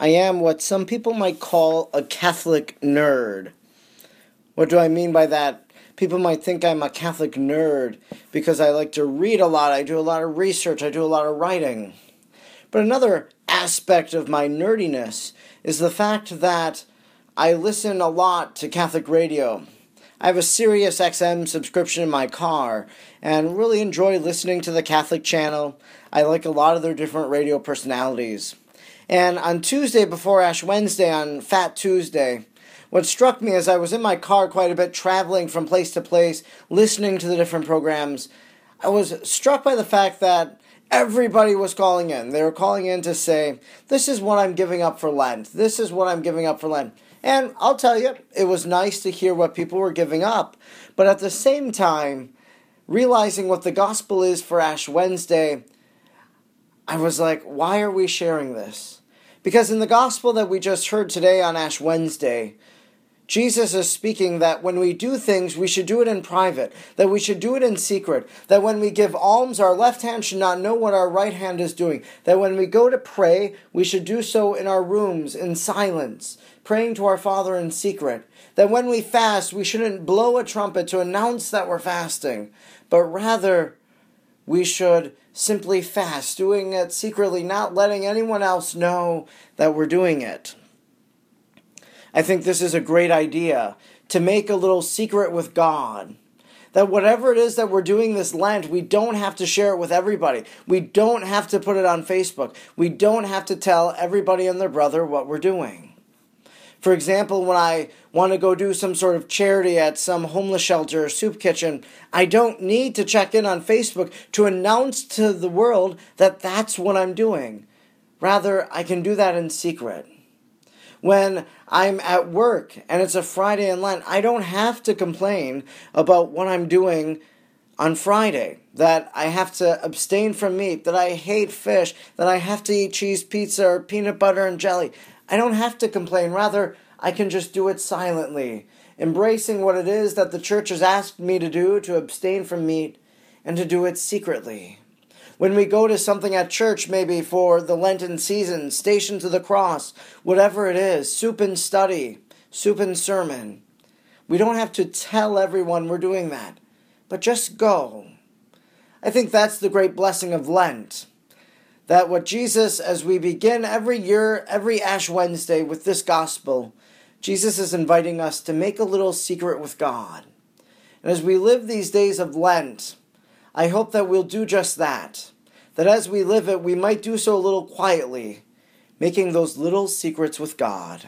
I am what some people might call a Catholic nerd. What do I mean by that? People might think I'm a Catholic nerd because I like to read a lot, I do a lot of research, I do a lot of writing. But another aspect of my nerdiness is the fact that I listen a lot to Catholic radio. I have a Sirius XM subscription in my car and really enjoy listening to the Catholic channel. I like a lot of their different radio personalities. And on Tuesday before Ash Wednesday, on Fat Tuesday, what struck me as I was in my car quite a bit, traveling from place to place, listening to the different programs, I was struck by the fact that everybody was calling in. They were calling in to say, This is what I'm giving up for Lent. This is what I'm giving up for Lent. And I'll tell you, it was nice to hear what people were giving up. But at the same time, realizing what the gospel is for Ash Wednesday, I was like, why are we sharing this? Because in the gospel that we just heard today on Ash Wednesday, Jesus is speaking that when we do things, we should do it in private, that we should do it in secret, that when we give alms, our left hand should not know what our right hand is doing, that when we go to pray, we should do so in our rooms, in silence, praying to our Father in secret, that when we fast, we shouldn't blow a trumpet to announce that we're fasting, but rather we should simply fast, doing it secretly, not letting anyone else know that we're doing it. I think this is a great idea to make a little secret with God. That whatever it is that we're doing this Lent, we don't have to share it with everybody. We don't have to put it on Facebook. We don't have to tell everybody and their brother what we're doing. For example, when I want to go do some sort of charity at some homeless shelter or soup kitchen, I don't need to check in on Facebook to announce to the world that that's what I'm doing. Rather, I can do that in secret when I'm at work and it's a Friday in Lent, I don't have to complain about what I'm doing on Friday. That I have to abstain from meat, that I hate fish, that I have to eat cheese pizza or peanut butter and jelly. I don't have to complain. Rather, I can just do it silently, embracing what it is that the church has asked me to do to abstain from meat and to do it secretly. When we go to something at church, maybe for the Lenten season, Stations of the Cross, whatever it is, soup and study, soup and sermon, we don't have to tell everyone we're doing that, but just go. I think that's the great blessing of Lent. That what Jesus, as we begin every year, every Ash Wednesday with this gospel, Jesus is inviting us to make a little secret with God. And as we live these days of Lent, I hope that we'll do just that. That as we live it, we might do so a little quietly, making those little secrets with God.